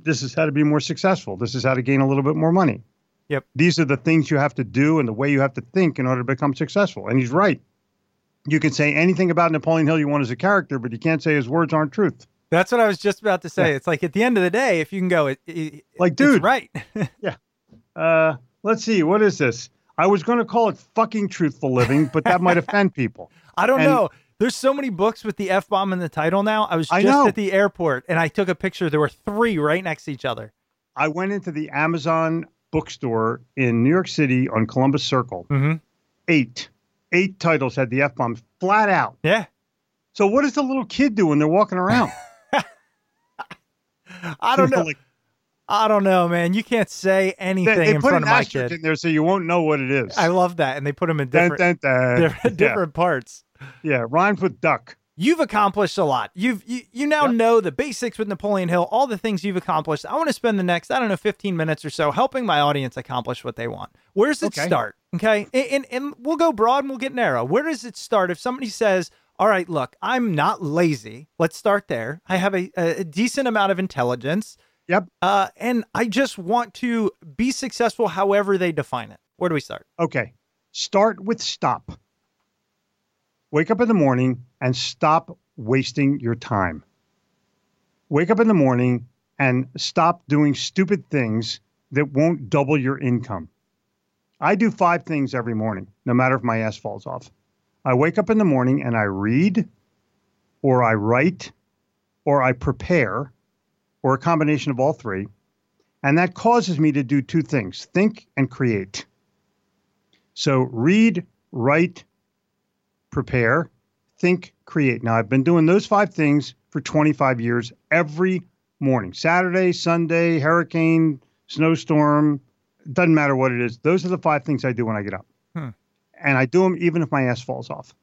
This is how to be more successful. This is how to gain a little bit more money. Yep. These are the things you have to do and the way you have to think in order to become successful. And he's right. You can say anything about Napoleon Hill you want as a character, but you can't say his words aren't truth. That's what I was just about to say. Yeah. It's like at the end of the day, if you can go, it, it, Like, it's dude. right. *laughs* Yeah. Uh, let's see. What is this? I was going to call it fucking truthful living, but that might *laughs* offend people. I don't And- know. There's so many books with the F bomb in the title now. I was I just know. at the airport and I took a picture. There were three right next to each other. I went into the Amazon bookstore in New York City on Columbus Circle. Mm-hmm. Eight, eight titles had the F bomb flat out. Yeah. So what does the little kid do when they're walking around? *laughs* I don't *laughs* know. Like, I don't know, man. You can't say anything they, they in put front of my kid. in there so you won't know what it is. I love that. And they put them in different, dun, dun. different, different parts. Yeah, yeah, rhymes with duck. You've accomplished a lot. You've you, you now Yep. know the basics with Napoleon Hill, all the things you've accomplished. I want to spend the next, I don't know, 15 minutes or so helping my audience accomplish what they want. Where does it Okay. start? Okay. And, and, and we'll go broad and we'll get narrow. Where does it start if somebody says, all right, look, I'm not lazy. Let's start there. I have a, a decent amount of intelligence. Yep. Uh, and I just want to be successful however they define it. Where do we start? Okay. Start with stop. Wake up in the morning and stop wasting your time. Wake up in the morning and stop doing stupid things that won't double your income. I do five things every morning, no matter if my ass falls off. I wake up in the morning and I read, or I write, or I prepare, or a combination of all three. And that causes me to do two things think and create. So read, write, prepare, think, create. Now, I've been doing those five things for 25 years every morning Saturday, Sunday, hurricane, snowstorm, doesn't matter what it is. Those are the five things I do when I get up. Hmm. And I do them even if my ass falls off.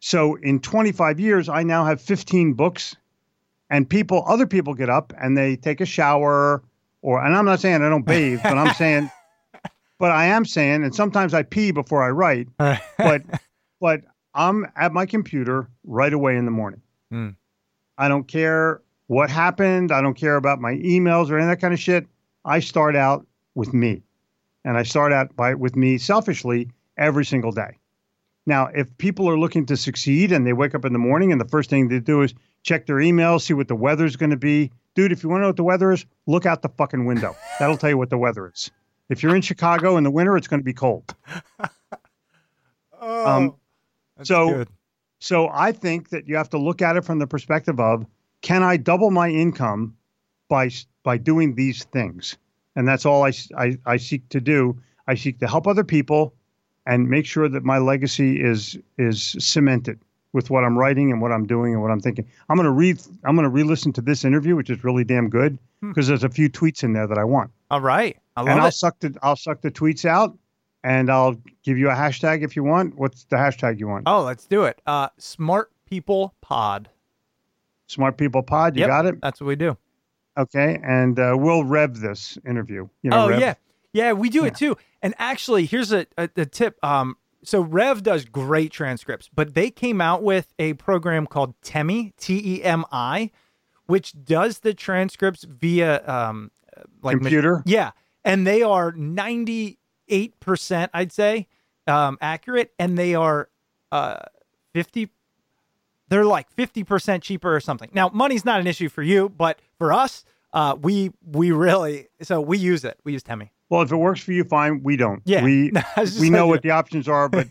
So in 25 years, I now have 15 books, and people, other people get up and they take a shower, or, and I'm not saying I don't bathe, but I'm saying, *laughs* but I am saying, and sometimes I pee before I write, but, *laughs* but I'm at my computer right away in the morning. Hmm. I don't care what happened. I don't care about my emails or any of that kind of shit. I start out with me, and I start out by with me selfishly every single day. Now, if people are looking to succeed and they wake up in the morning and the first thing they do is check their email, see what the weather's going to be, dude, if you want to know what the weather is, look out the fucking window. *laughs* That'll tell you what the weather is. If you're in Chicago in the winter, it's going to be cold. *laughs* Oh, Um, that's so- good. So I think that you have to look at it from the perspective of can I double my income by by doing these things? And that's all I, I, I seek to do. I seek to help other people and make sure that my legacy is is cemented with what I'm writing and what I'm doing and what I'm thinking. I'm going to read I'm going to re-listen to this interview which is really damn good because there's a few tweets in there that I want. All right. I and I'll it. suck the I'll suck the tweets out and I'll give you a hashtag if you want. What's the hashtag you want? Oh, let's do it. Uh, Smart People Pod. Smart People Pod, you Yep, got it? That's what we do. Okay, and uh, we'll rev this interview. You know, oh rev. yeah, yeah, we do Yeah. it too. And actually, here's a, a, a tip. Um, so Rev does great transcripts, but they came out with a program called Temi, T E M I, which does the transcripts via um, uh, like Computer? yeah, and they are ninety eight percent, I'd say, um, accurate, and they are uh fifty. They're like fifty percent cheaper or something. Now, money's not an issue for you, but for us, uh, we we really so we use it. We use Temi. Well, if it works for you, fine. We don't. Yeah. we *laughs* I was just we know what the options are, but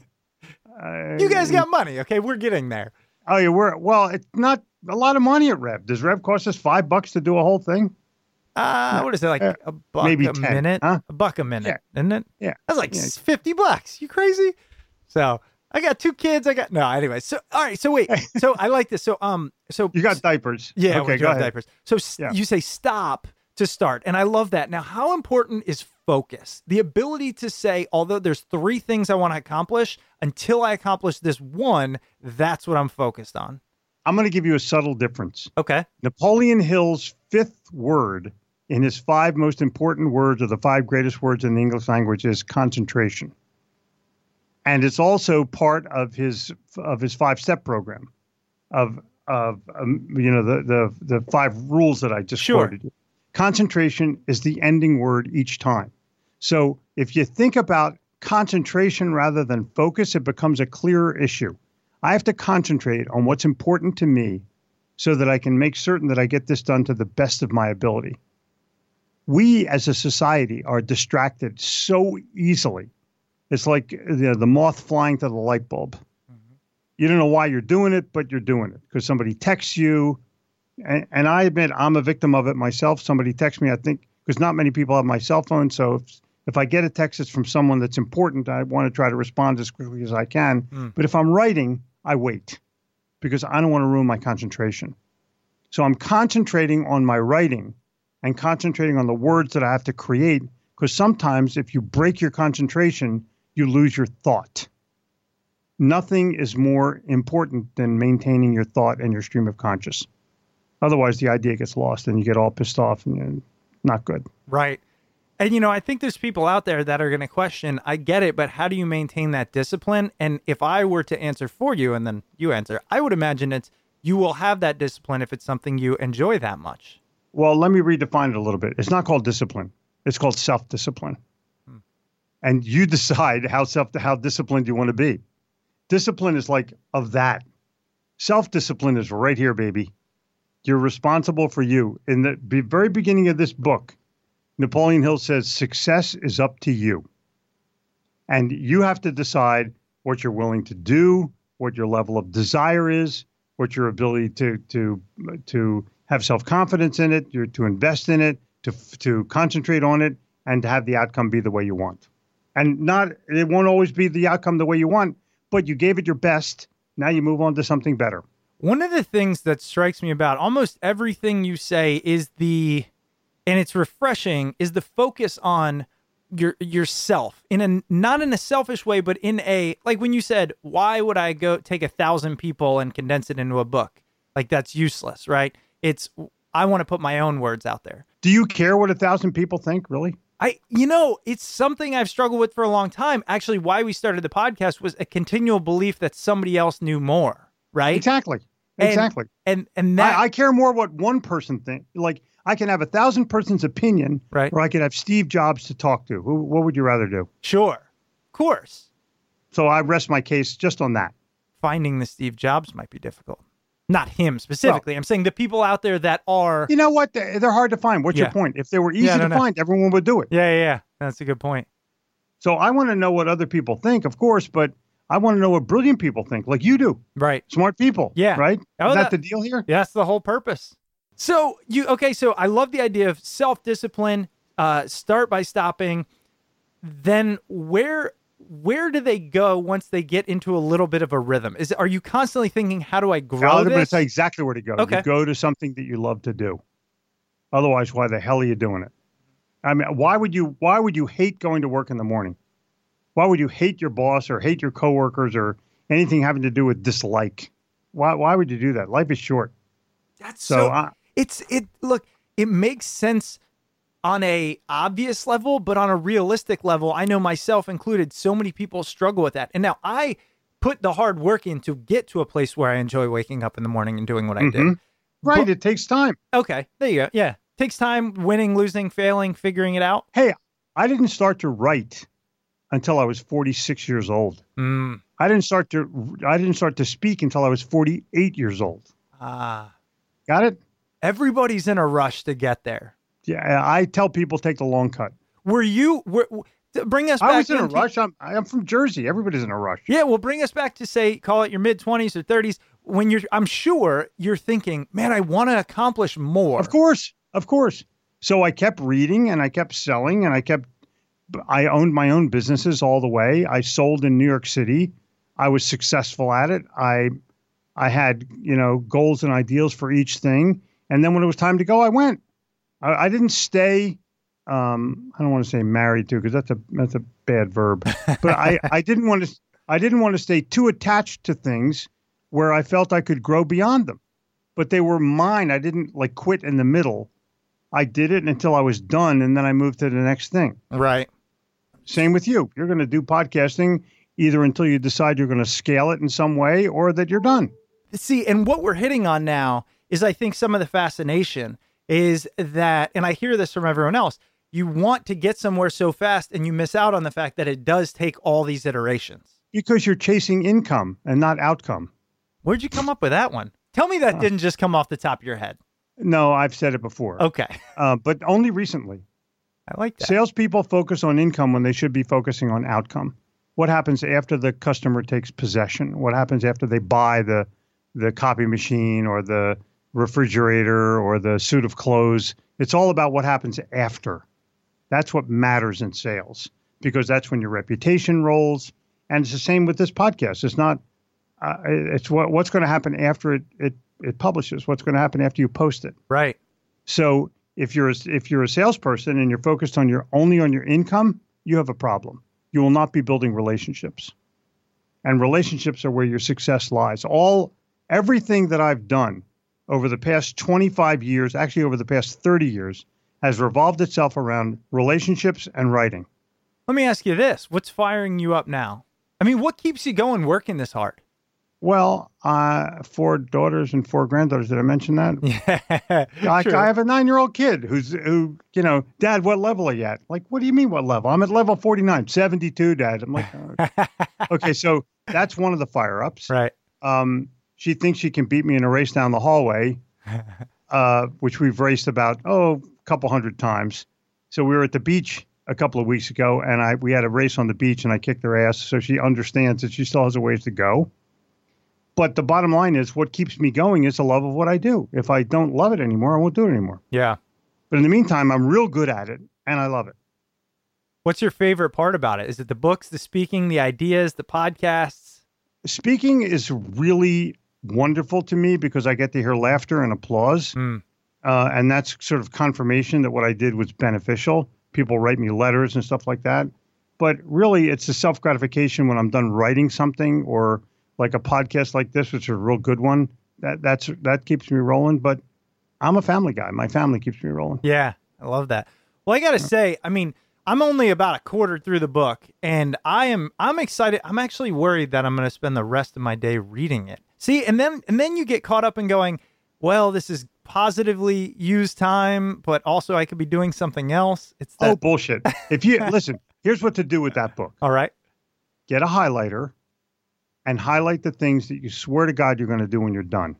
uh, You guys got money, okay? We're getting there. Oh, yeah, we're well. It's not a lot of money at Rev. Does Rev cost us five bucks to do a whole thing? Uh, what is it like Uh, a buck maybe a 10, minute? huh? A buck a minute, Yeah. isn't it? Yeah. That's like Yeah. fifty bucks. You crazy? So I got two kids. I got no. Anyway, so all right. So wait. *laughs* So I like this. So um. So You got diapers. Yeah, Okay, go ahead. diapers. So Yeah. you say stop to start, and I love that. Now, how important is focus? The ability to say, although there's three things I want to accomplish, until I accomplish this one, that's what I'm focused on. I'm going to give you a subtle difference. Okay. Napoleon Hill's fifth word in his five most important words, or the five greatest words in the English language, is concentration. And it's also part of his of his five step program, of of um, you know the the the five rules that I just Sure. quoted. Concentration is the ending word each time. So if you think about concentration rather than focus, it becomes a clearer issue. I have to concentrate on what's important to me so that I can make certain that I get this done to the best of my ability. We as a society are distracted so easily. It's like you know, the moth flying to the light bulb. Mm-hmm. You don't know why you're doing it, but you're doing it because somebody texts you. And, and I admit I'm a victim of it myself. Somebody texts me, I think, because not many people have my cell phone. So if, if I get a text that's from someone that's important, I want to try to respond as quickly as I can. Mm. But if I'm writing, I wait because I don't want to ruin my concentration. So I'm concentrating on my writing and concentrating on the words that I have to create because sometimes if you break your concentration, you lose your thought. Nothing is more important than maintaining your thought and your stream of conscious. Otherwise, the idea gets lost and you get all pissed off and you're not good. Right. And you know, I think there's people out there that are going to question, I get it, but how do you maintain that discipline? And if I were to answer for you and then you answer, I would imagine it's you will have that discipline if it's something you enjoy that much. Well, let me redefine it a little bit. It's not called discipline. It's called self-discipline. Hmm. And you decide how self how disciplined you want to be. Discipline is like of that. Self-discipline is right here, baby. You're responsible for you. In the very beginning of this book, Napoleon Hill says success is up to you. And you have to decide what you're willing to do, what your level of desire is, what your ability to to to have self-confidence in it, to invest in it, to to concentrate on it and to have the outcome be the way you want. And not it won't always be the outcome the way you want, but you gave it your best. Now you move on to something better. One of the things that strikes me about almost everything you say is the, and it's refreshing, is the focus on your yourself in a not in a selfish way, but in a like when you said, "Why would I go take a thousand people and condense it into a book?" Like that's useless, right? It's I want to put my own words out there. Do you care what a thousand people think, really? I, you know, it's something I've struggled with for a long time. Actually, why we started the podcast was a continual belief that somebody else knew more, right? Exactly. And- Exactly. And and that I, I care more what one person thinks. Like I can have a thousand persons' opinion, Right. or I could have Steve Jobs to talk to. Who, what would you rather do? sure, of course, So I rest my case just on that. finding the Steve Jobs might be difficult. Not him specifically. I'm saying the people out there that are. You know what? They- They're hard to find. What's Yeah. your point? If they were easy Yeah, to know. find, everyone would do it. Yeah, yeah, yeah. That's a good point. So I want to know what other people think, of course, but I want to know what brilliant people think, like you do. Right. Smart people. Yeah. Right? Oh, Is that- that the deal here? That's the whole purpose. So you okay? So I love the idea of self discipline. Uh, start by stopping. Then where where do they go once they get into a little bit of a rhythm? Is are you constantly thinking, how do I grow I'm going to tell you exactly where to go. Okay. You go to something that you love to do. Otherwise, why the hell are you doing it? I mean, why would you? Why would you hate going to work in the morning? Why would you hate your boss or hate your coworkers or anything having to do with dislike? Why? Why would you do that? Life is short. That's So, so. I, it's it. Look, it makes sense on a obvious level, but on a realistic level, I know myself included, so many people struggle with that. And now I put the hard work in to get to a place where I enjoy waking up in the morning and doing what I do. Mhm. right. But- it takes time. Okay, there you go. Yeah, takes time, winning, losing, failing, figuring it out. Hey, I didn't start to write until I was 46 years old. Mm. I didn't start to. I didn't start to speak until I was 48 years old. Ah, Got it? everybody's in a rush to get there. Yeah. I tell people take the long cut. Were you? Were, bring us back. I was in a rush. I'm, I'm from Jersey. Everybody's in a rush. Yeah, well, bring us back to say, call it your mid twenties or thirties. When you're, I'm sure you're thinking, man, I want to accomplish more. Of course, of course. So I kept reading and I kept selling and I kept. I owned my own businesses all the way. I sold in New York City. I was successful at it. I, I had you know goals and ideals for each thing. And then when it was time to go, I went. I, I didn't stay. Um, I don't want to say married to because that's a that's a bad verb. *laughs* But I, I didn't want to. I didn't want to stay too attached to things where I felt I could grow beyond them. But they were mine. I didn't like quit in the middle. I did it until I was done, and then I moved to the next thing. Right. Same with you. You're going to do podcasting either until you decide you're going to scale it in some way or that you're done. See, and what we're hitting on now is I think some of the fascination is that, and I hear this from everyone else, you want to get somewhere so fast and you miss out on the fact that it does take all these iterations. Because you're chasing income and not outcome. Where'd you come up with that one? Tell me that didn't just come off the top of your head. No, I've said it before, Okay. uh, but only recently. I like that. Salespeople focus on income when they should be focusing on outcome. What happens after the customer takes possession? What happens after they buy the the copy machine or the refrigerator or the suit of clothes? It's all about what happens after. That's what matters in sales because that's when your reputation rolls. And it's the same with this podcast. It's not. Uh, it's what what's going to happen after it it it publishes. What's going to happen after you post it. Right. So if you're a, if you're a salesperson and you're focused on your only on your income, you have a problem. You will not be building relationships. And relationships are where your success lies. All everything that I've done over the past 25 years, actually over the past 30 years, has revolved itself around relationships and writing. Let me ask you this. What's firing you up now? I mean, what keeps you going working this hard? Well, uh, four daughters and four granddaughters. Did I mention that? *laughs* Yeah. I. I have a nine-year-old kid who's who, you know, Dad, what level are you at? Like, what do you mean, what level? I'm at level 49, 72, Dad. I'm like, "Oh." okay, *laughs* so that's one of the fire-ups. right. Um, she thinks she can beat me in a race down the hallway, *laughs* uh, which we've raced about oh a couple hundred times. So we were at the beach a couple of weeks ago, and I we had a race on the beach, and I kicked her ass. So she understands that she still has a ways to go. But the bottom line is, what keeps me going is the love of what I do. If I don't love it anymore, I won't do it anymore. Yeah. But in the meantime, I'm real good at it, and I love it. What's your favorite part about it? Is it the books, the speaking, the ideas, the podcasts? Speaking is really wonderful to me because I get to hear laughter and applause. Mm. uh, and that's sort of confirmation that what I did was beneficial. People write me letters and stuff like that. But really, it's the self gratification when I'm done writing something or like a podcast like this, which is a real good one. That that's that keeps me rolling. But I'm a family guy. My family keeps me rolling. Yeah, I love that. Well, I got to say, I mean, I'm only about a quarter through the book, and I am I'm excited. I'm actually worried that I'm going to spend the rest of my day reading it. See, and then and then you get caught up in going, well, this is positively used time, but also I could be doing something else. It's oh, that. Oh bullshit! If you *laughs* listen, here's what to do with that book: All right. get a highlighter and highlight the things that you swear to God you're going to do when you're done.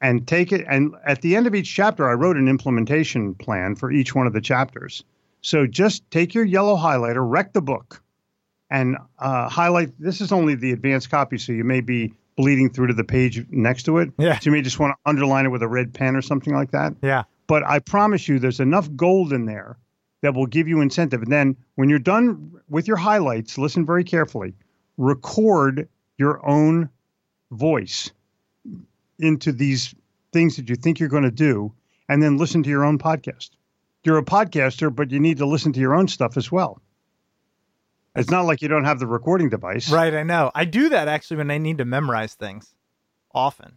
And take it. And at the end of each chapter, I wrote an implementation plan for each one of the chapters. So just take your yellow highlighter, wreck the book, and uh, highlight. This is only the advanced copy, so you may be bleeding through to the page next to it. Yeah. So you may just want to underline it with a red pen or something like that. Yeah. But I promise you, there's enough gold in there that will give you incentive. And then when you're done with your highlights, listen very carefully, record your own voice into these things that you think you're going to do, and then listen to your own podcast. You're a podcaster, but you need to listen to your own stuff as well. It's not like you don't have the recording device. Right. I know. I do that actually when I need to memorize things often.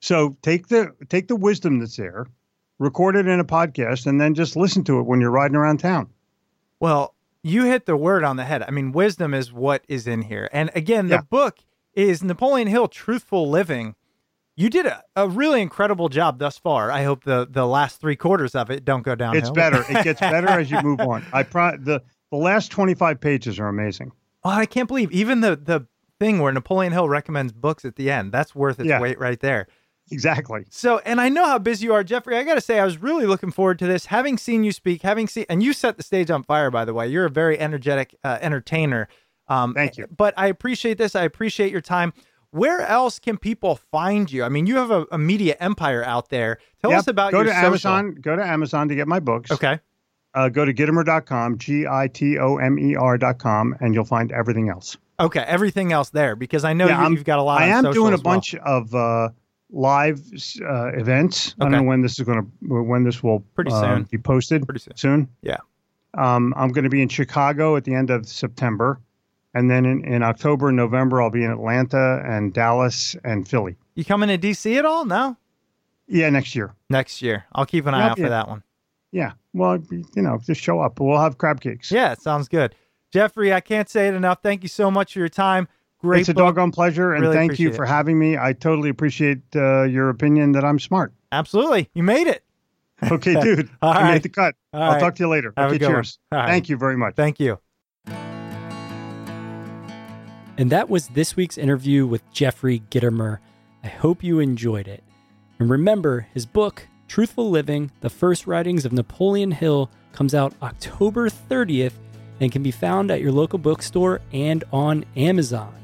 So take the take the wisdom that's there, record it in a podcast, and then just listen to it when you're riding around town. Well, you hit the word on the head. I mean, wisdom is what is in here. And again, Yeah. the book is Napoleon Hill Truthful Living. You did a, a really incredible job thus far. I hope the, the last three quarters of it don't go downhill. It's better. It gets *laughs* better as you move on. I pro- the the last 25 pages are amazing. Oh, I can't believe even the the thing where Napoleon Hill recommends books at the end. That's worth its Yeah. weight right there. Exactly. So, and I know how busy you are, Jeffrey. I got to say, I was really looking forward to this. Having seen you speak, having seen, and you set the stage on fire, by the way. You're a very energetic uh, entertainer. Um, Thank you. But I appreciate this. I appreciate your time. Where else can people find you? I mean, you have a, a media empire out there. Tell Yep. us about go your to social. Amazon. Go to Amazon to get my books. Okay. Uh, go to gitomer.com, G I T O M E R.com, and you'll find everything else. Okay. Everything else there because I know Yeah, you, you've got a lot. I am doing a well. bunch of uh, live uh, events. I Okay. don't know when this is going to when this will Pretty um, soon. be posted. Pretty soon. Soon. Yeah. Um, I'm going to be in Chicago at the end of September, and then in, in October and November I'll be in Atlanta and Dallas and Philly. You coming to DC at all? No. Yeah, next year. Next year. I'll keep an eye out for yeah. that one. Yeah. Well, you know, just show up. We'll have crab cakes. Yeah, sounds good. Jeffrey, I can't say it enough. Thank you so much for your time. Great it's a doggone pleasure, and Really thank you for it. having me. I totally appreciate uh, your opinion that I'm smart. Absolutely. You made it. Okay, *laughs* dude. All I right. made the cut. All I'll right. talk to you later. Have a okay, cheers. Right. Thank you very much. Thank you. And that was this week's interview with Jeffrey Gitomer. I hope you enjoyed it. And remember, his book, Truthful Living The First Writings of Napoleon Hill, comes out October 30th and can be found at your local bookstore and on Amazon.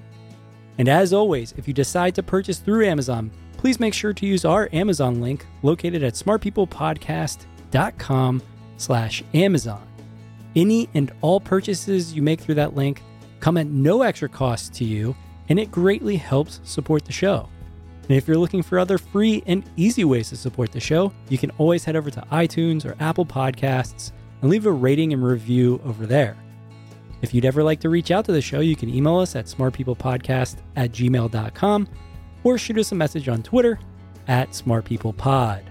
And as always, if you decide to purchase through Amazon, please make sure to use our Amazon link located at smartpeoplepodcast.com slash Amazon. Any and all purchases you make through that link come at no extra cost to you, and it greatly helps support the show. And if you're looking for other free and easy ways to support the show, you can always head over to iTunes or Apple Podcasts and leave a rating and review over there. If you'd ever like to reach out to the show, you can email us at smartpeoplepodcast at gmail.com or shoot us a message on Twitter at smartpeoplepod.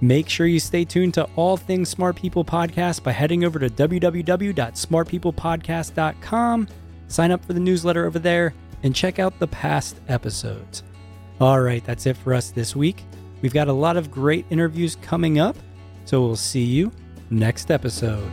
Make sure you stay tuned to all things Smart People Podcast by heading over to www.smartpeoplepodcast.com, sign up for the newsletter over there, and check out the past episodes. All right, that's it for us this week. We've got a lot of great interviews coming up, so we'll see you next episode.